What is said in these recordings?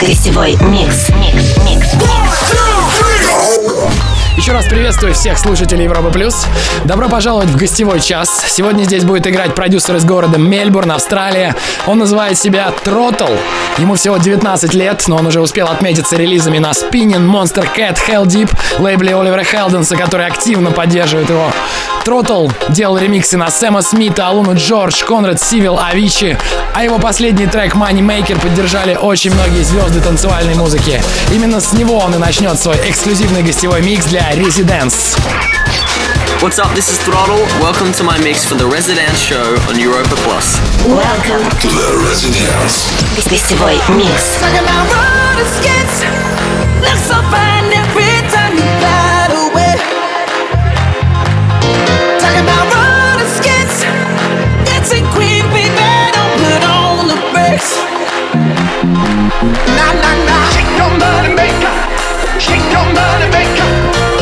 Гостевой микс. Микс. Микс. Еще раз приветствую всех слушателей Европы Плюс. Добро пожаловать в гостевой час. Сегодня здесь будет играть продюсер из города Мельбурн, Австралия. Он называет себя Тротл. Ему всего 19 лет, но он уже успел отметиться релизами на Spinning, Monster Cat, Hell Deep, лейбле Оливера Хелденса, который активно поддерживает его. Тротл делал ремиксы на Сэма Смита, Алуну Джордж, Конрад Сивил, Авичи, а его последний трек Money Maker поддержали очень многие звезды танцевальной музыки. Именно с него он и начнет свой эксклюзивный гостевой микс для Mega Residence. What's up? This is Throttle. Welcome to my mix for the Residence show on Europa Plus. Welcome to the Residence. This, is your mix. Talking about roller skates. Looks so fine every time you glide away. Talking about roller skates. Dancing queen, baby, don't put on the brakes. Nah, nah, nah. Shake your body, maker. Shake your body, maker.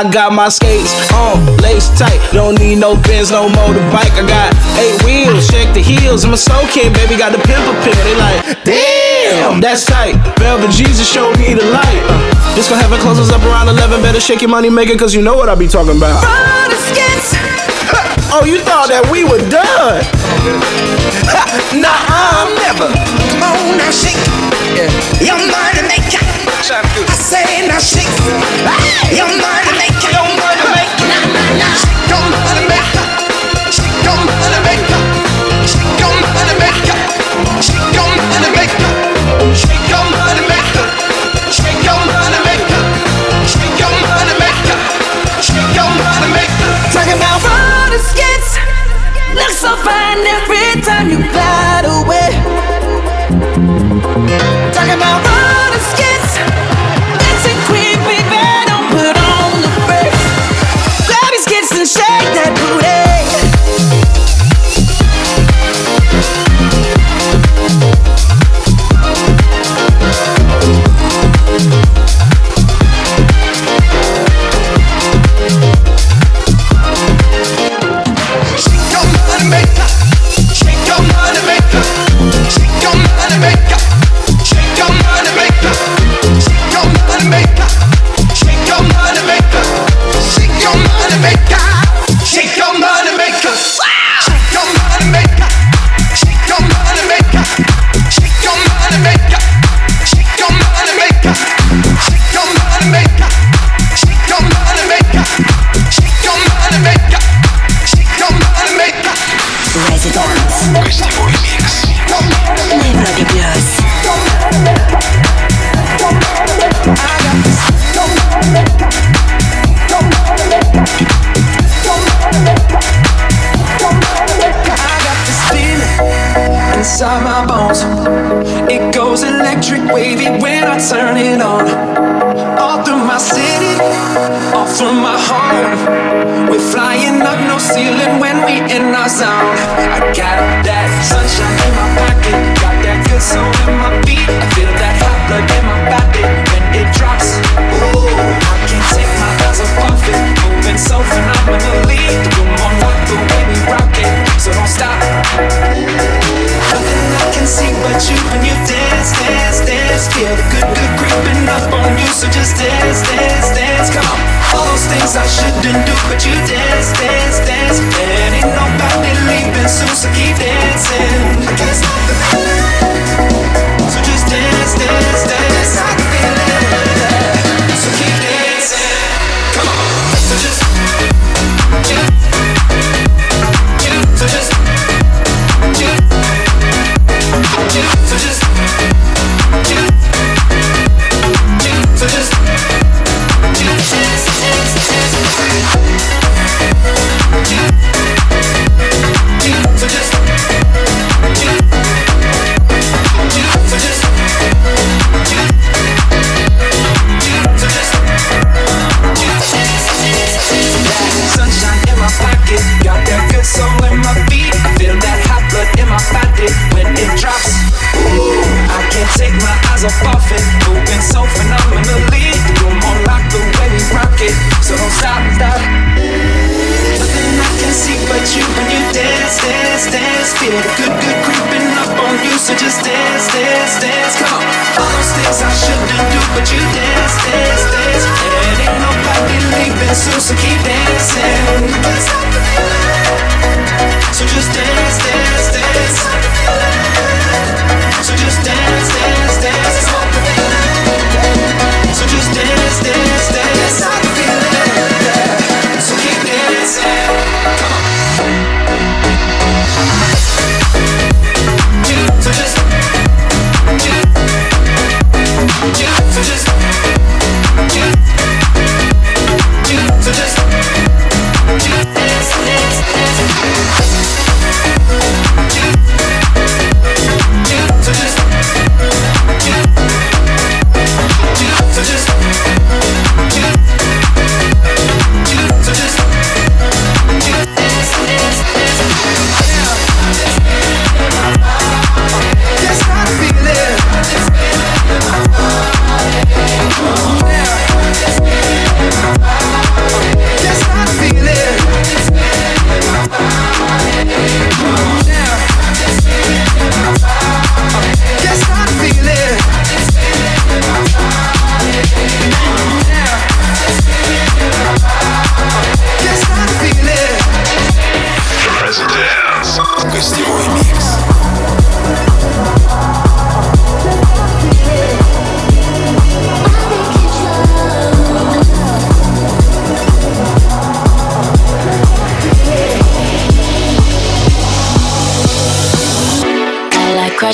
I got my skates on, lace tight. Don't need no Benz, no motorbike. I got eight wheels, check the heels. I'm a soul kid, baby, got the pimple pill. They like, damn, that's tight. Velvet Jesus showed me the light. Uh, just gonna have it close us up around 11. Better shake your money maker, cause you know what I be talking about. Roller skates, Oh, you thought that we were done? nah, I'm never. Come on now, shake yeah. your money maker. I say now shake your money maker.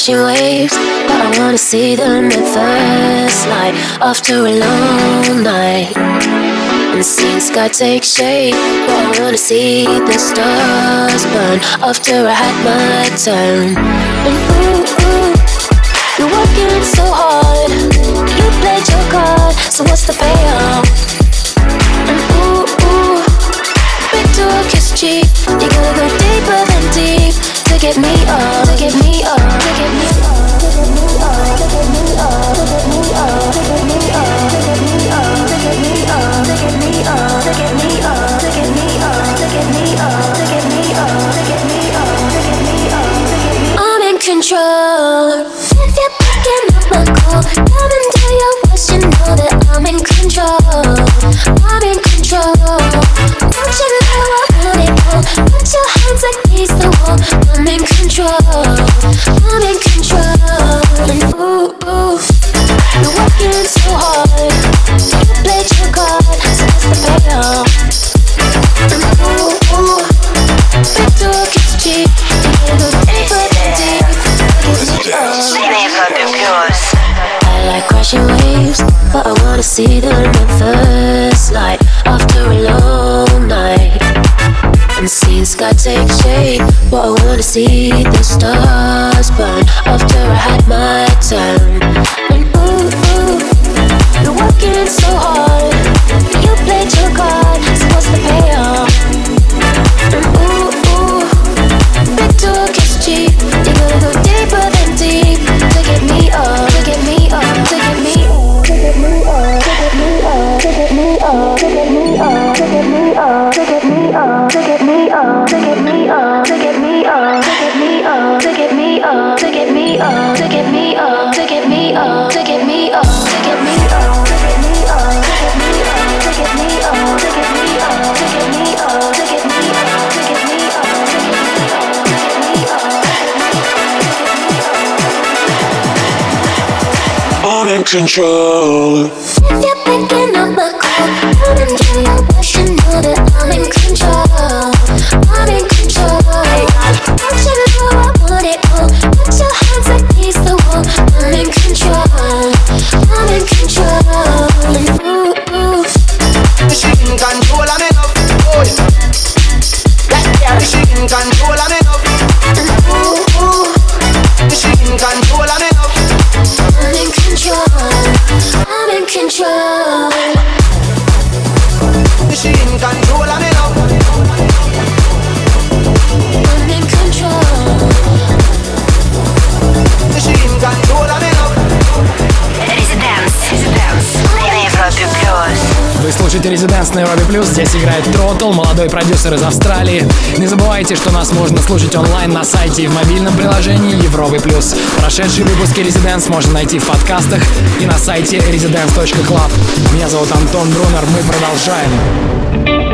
crashing waves. But I wanna see them at first light after a long night. And see the sky take shape. But I wanna see the stars burn after I had my turn. And ooh, ooh, you're working so hard. You played your card, so what's the payoff? And ooh, ooh, big to a kiss cheek. You gotta go deeper than deep to get me off. to get me. control. If you're picking up the crap, coming down your bush, you know that I'm in control. I'm in control. Don't you know I want it all. Put your hands against the wall. I'm in control. I'm in control. Ooh, ooh. She in control, I'm love. Oh, yeah. That she in control, I'm love. Ooh, ooh. She in control, I'm control. I'm in control. She in control. I'm Вы слушаете Резиденс на Европе Плюс. Здесь играет Тротл, молодой продюсер из Австралии. Не забывайте, что нас можно слушать онлайн на сайте и в мобильном приложении Европы Плюс. Прошедшие выпуски Резиденс можно найти в подкастах и на сайте residence.club. Меня зовут Антон Брунер. Мы продолжаем.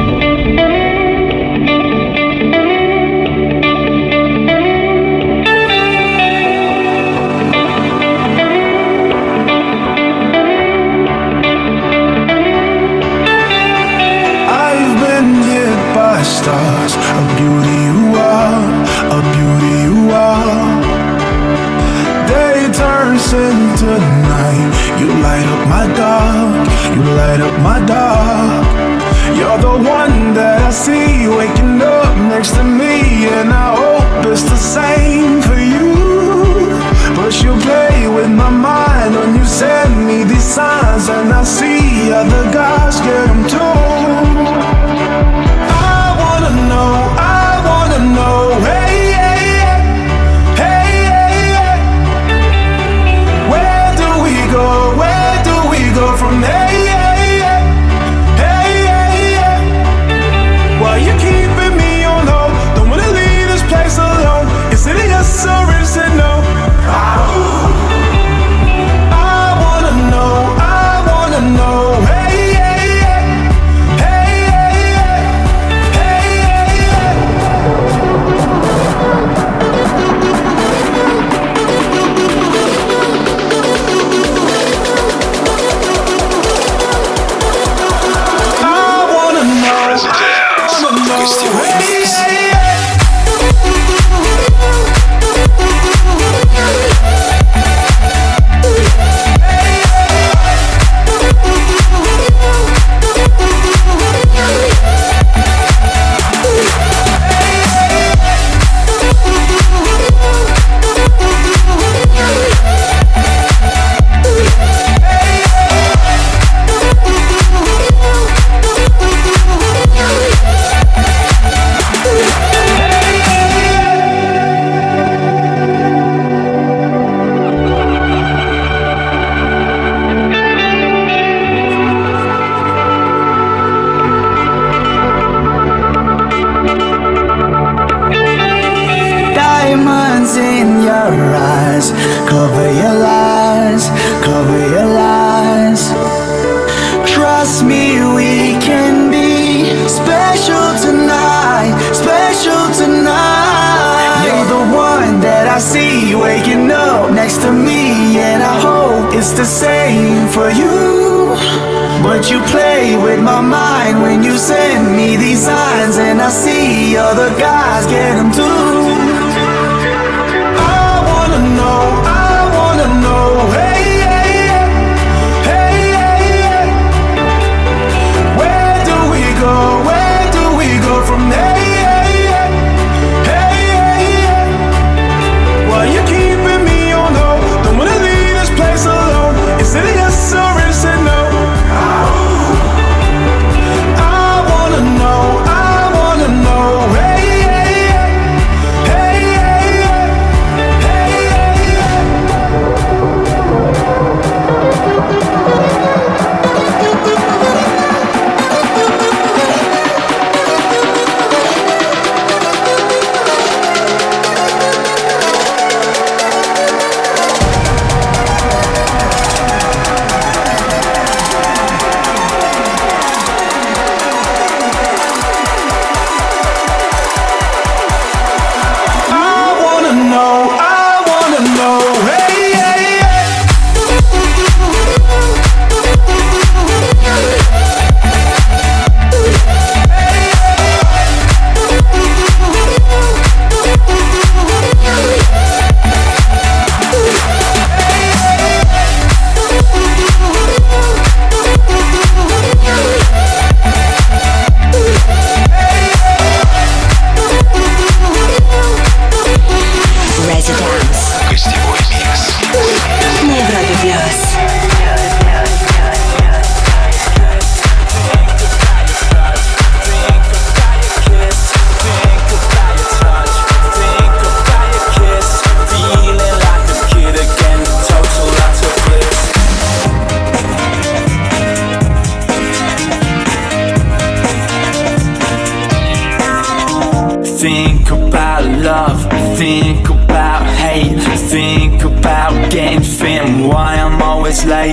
Think about getting fit and why I'm always late.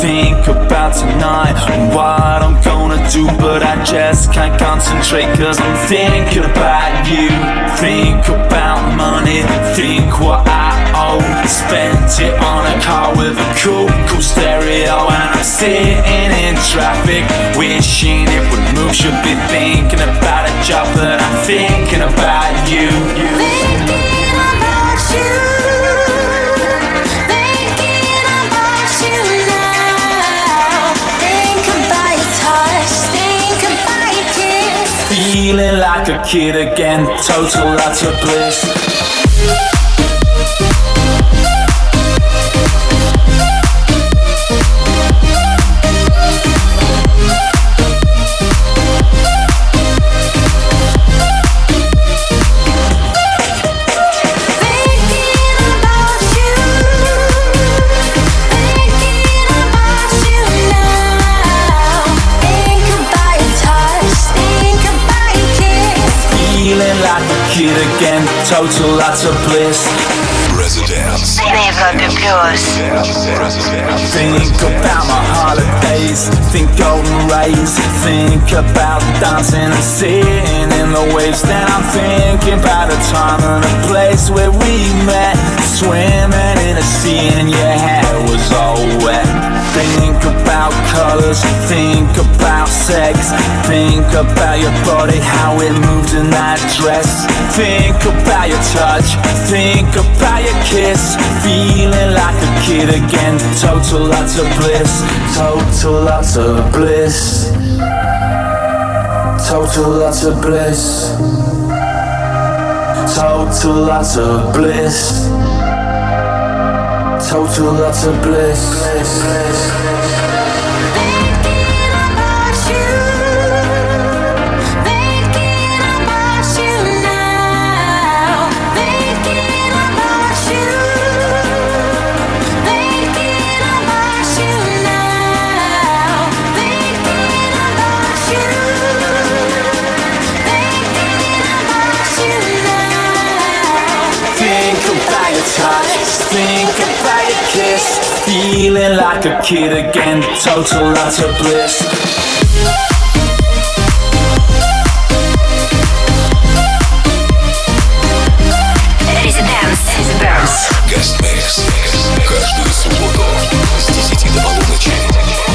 Think about tonight and what I'm gonna do, but I just can't concentrate cause I'm thinking about you. Think about money, think what I owe. Spent it on a car with a cool, cool stereo, and I'm sitting in traffic, wishing it would move. Should be thinking about a job, but I'm thinking about you. Feeling like a kid again, total lots of bliss. total lots of bliss. Residence. Never be. Think about my holidays, think golden rays, think about dancing and sitting in the waves. Then I'm thinking about a time and a place where we met, swimming in a sea and your hair was all wet. Think about colors, think about sex, think about your body, how it moved in that dress. Think about your touch, think about your kiss, feeling like a kid again. Total lots of bliss, total lots of bliss, total lots of bliss, total lots of bliss, total lots of bliss. Think feeling like a kid again, total lots of bliss. Residence. Residence. Guest Mix. Каждую субботу с 10 до полуночи.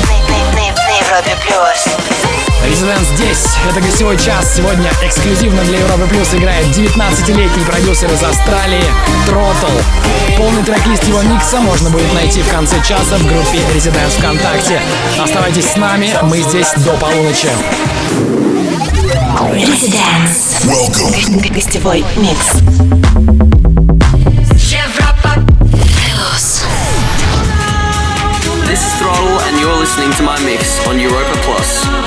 На, на- на Европе плюс. Резиденс здесь. Это гостевой час. Сегодня эксклюзивно для Европы Плюс играет 19-летний продюсер из Австралии Тротл. Полный трек-лист его микса можно будет найти в конце часа в группе Резиденс ВКонтакте. Оставайтесь с нами, мы здесь до полуночи. Гостевой микс. This is Throttle, and you're listening to my mix on Europa Plus.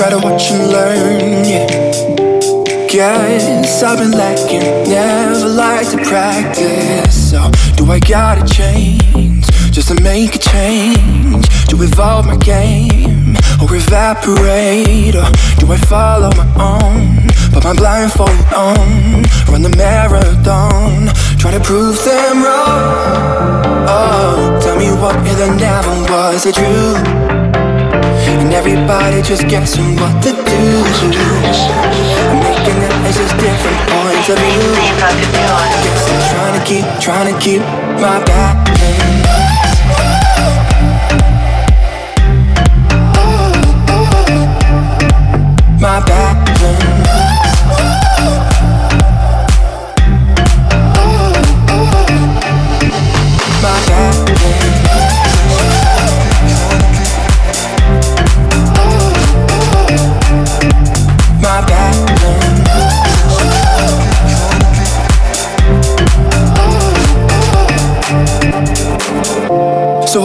Try to watch and learn, yeah. Guess I've been lacking, never like to practice. So, do I gotta change just to make a change? To evolve my game or evaporate? Or do I follow my own? Put my blindfold on, run the marathon, try to prove them wrong. Oh, tell me what there never was a truth? And everybody just guessing what to do. I'm making it as just different points of view. Guess I'm trying to keep, trying to keep my back.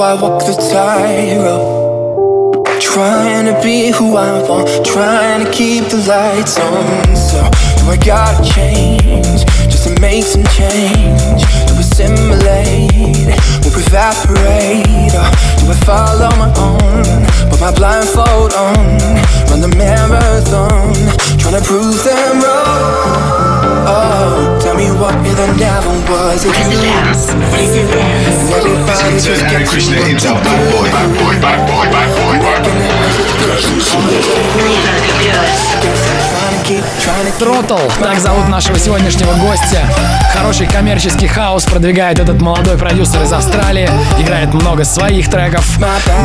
I walk the tightrope, trying to be who I want, trying to keep the lights on. So do I gotta change just to make some change to assimilate? fade, won't evaporate. Or do I follow my own? Put my blindfold on, run the marathon, trying to prove them wrong. Oh, tell me what if there never was a you. And everybody just gets Krishna into bad boy, bad boy, bad boy, bad boy, bad Тротл, так зовут нашего сегодняшнего гостя. Хороший коммерческий хаос продвигает этот молодой продюсер из Австралии. Играет много своих треков.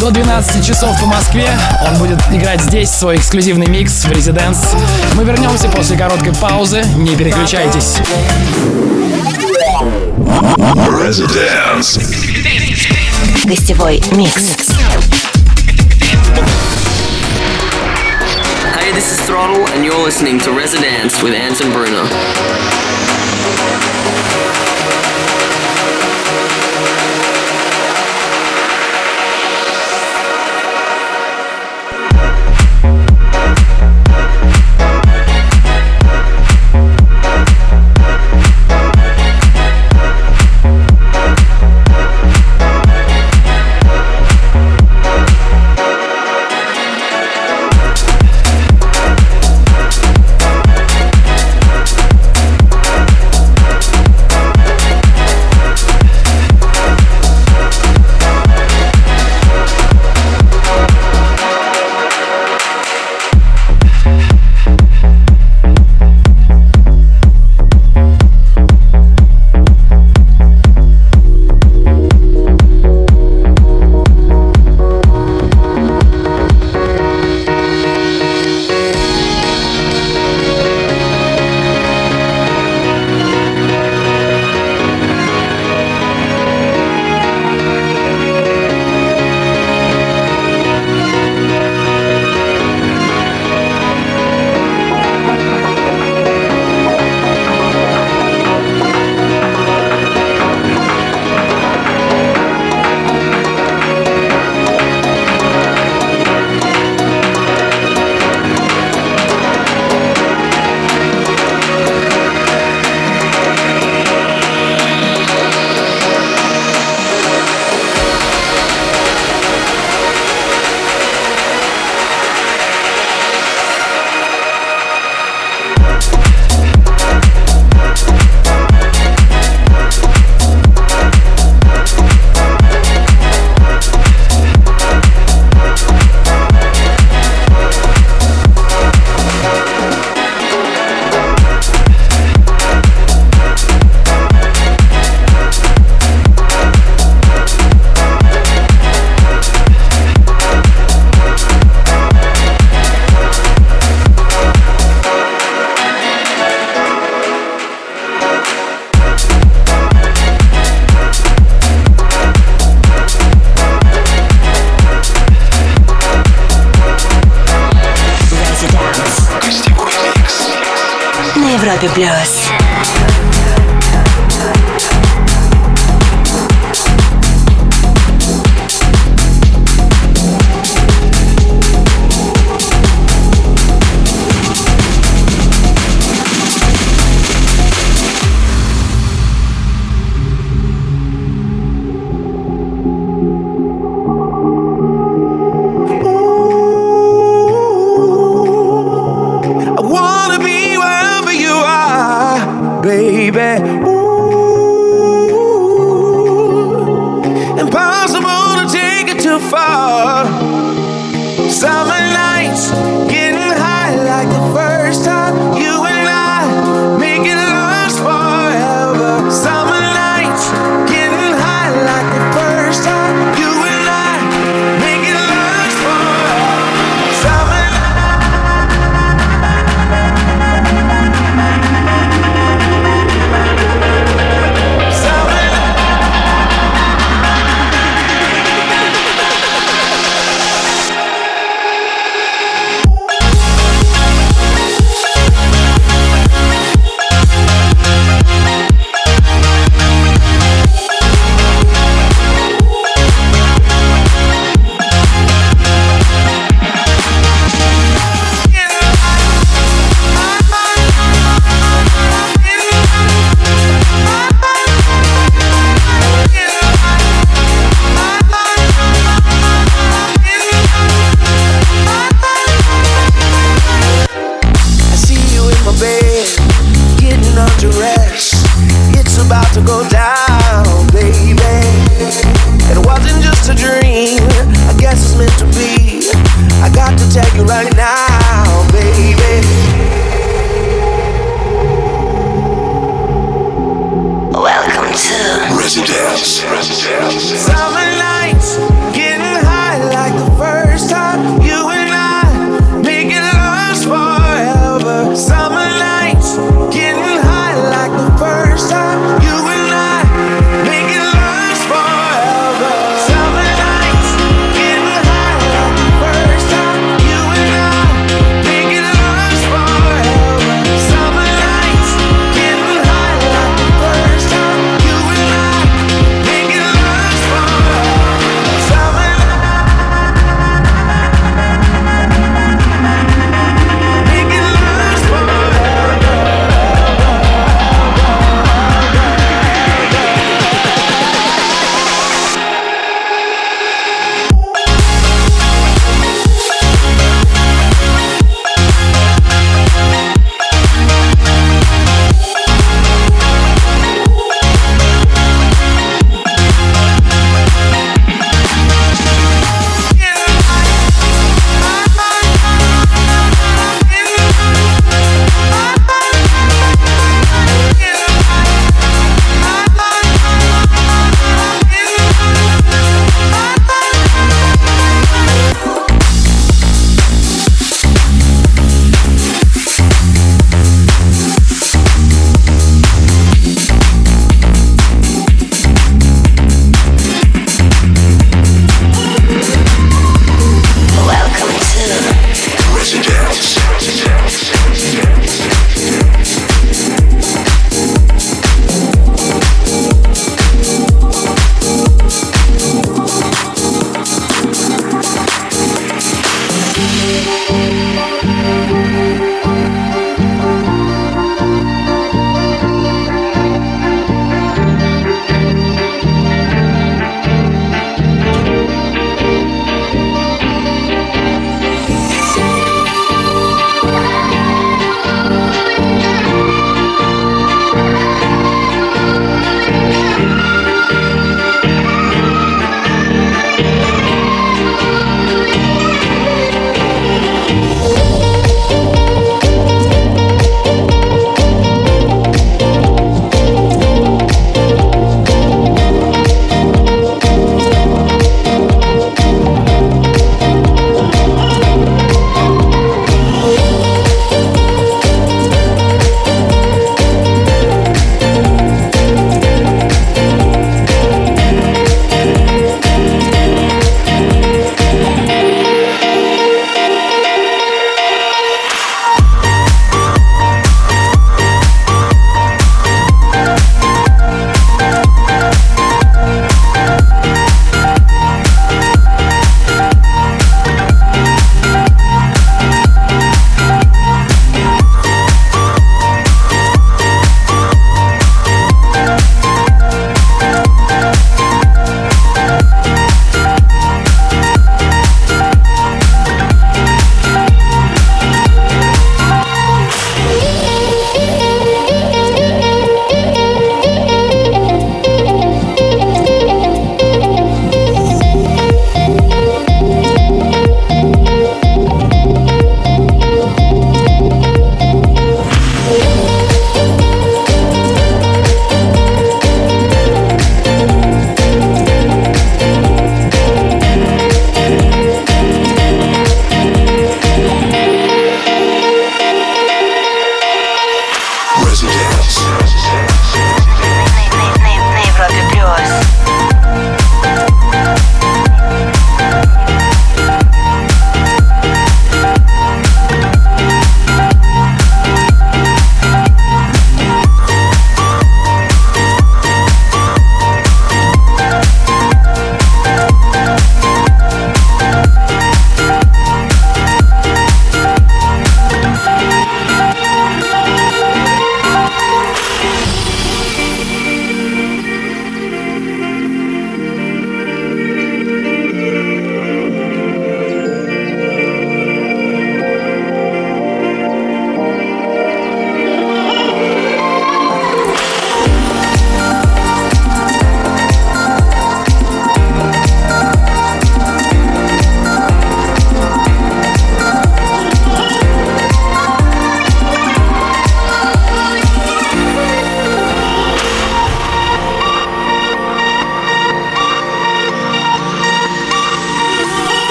До 12 часов по Москве он будет играть здесь свой эксклюзивный микс в Резиденс. Мы вернемся после короткой паузы. Не переключайтесь. Residence. Гостевой микс. This is Throttle, and you're listening to Residence with Anton Bruner. Люблю.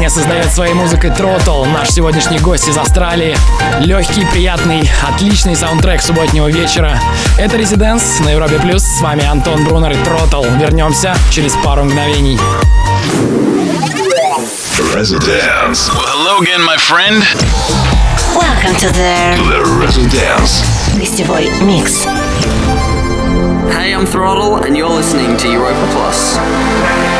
Настроение создает своей музыкой Тротл, наш сегодняшний гость из Австралии. Легкий, приятный, отличный саундтрек субботнего вечера. Это Резиденс на Европе Плюс. С вами Антон Брунер и Тротл. Вернемся через пару мгновений. Residence. Well, hello again, my friend. Welcome to the The Residence. гостевой микс. Hey, I'm Throttle, and you're listening to Europa Plus.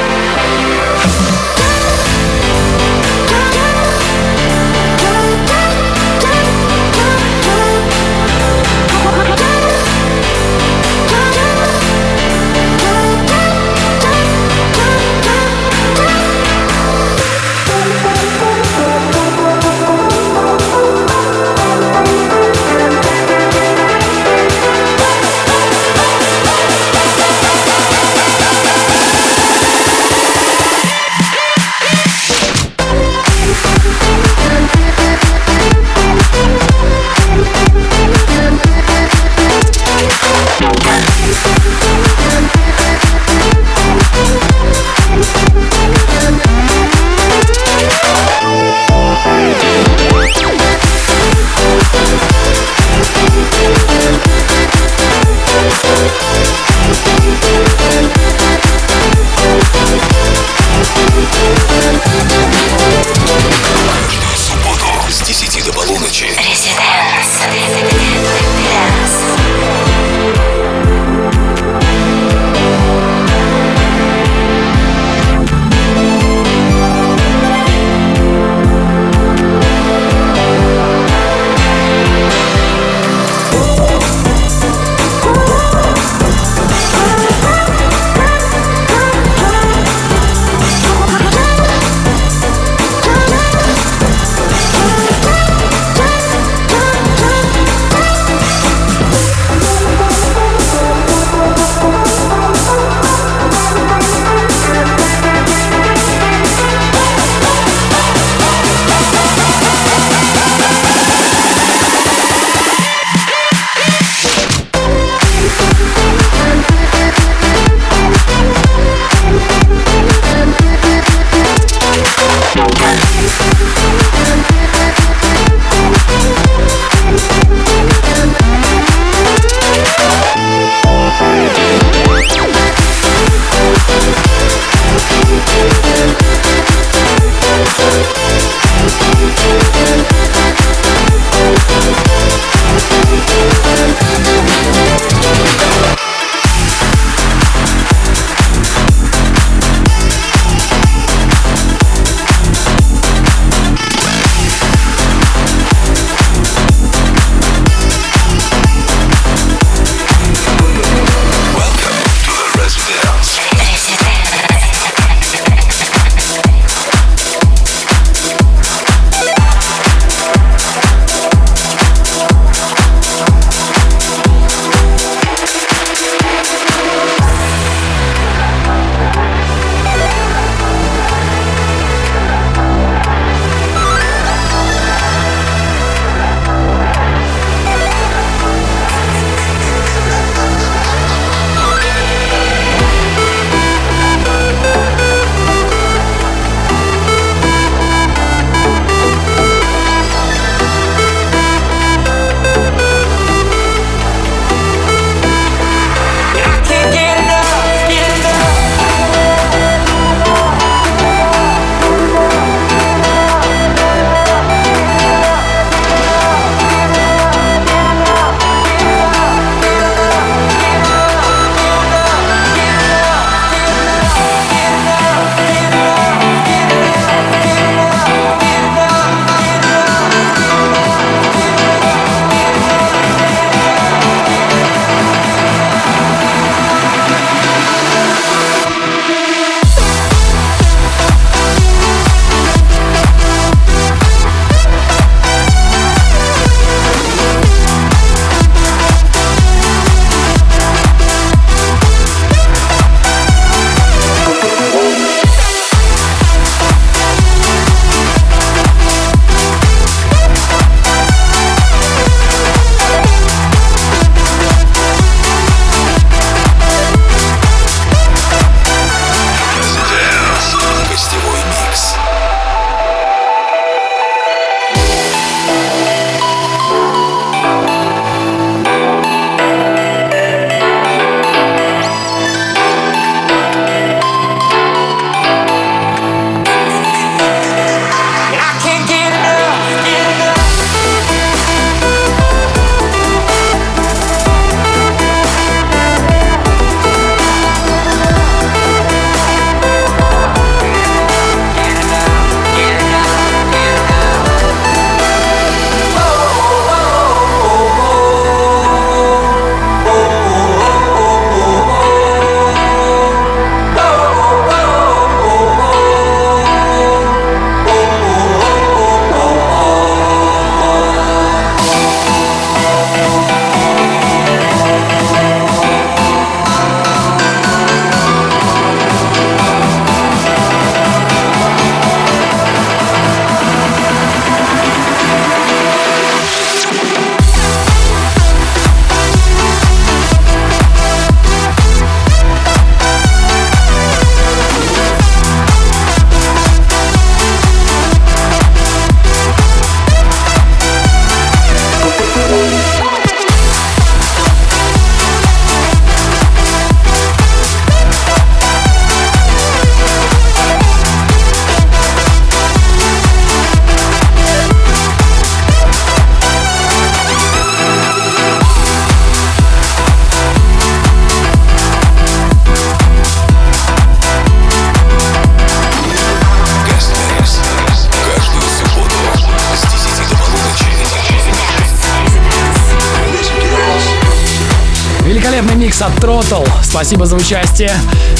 Спасибо за участие.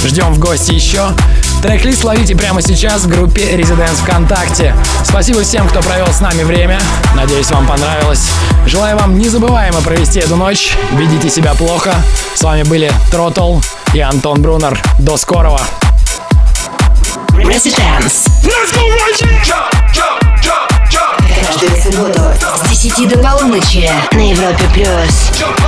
Ждем в гости еще. Трек-лист ловите прямо сейчас в группе Residents ВКонтакте. Спасибо всем, кто провел с нами время. Надеюсь, вам понравилось. Желаю вам незабываемо провести эту ночь. Ведите себя плохо. С вами были Throttle и Антон Брунер. До скорого. Residence. Let's go right Jump, jump, jump, jump. Каждую субботу с 10 до полуночи на Европе+. плюс. Jump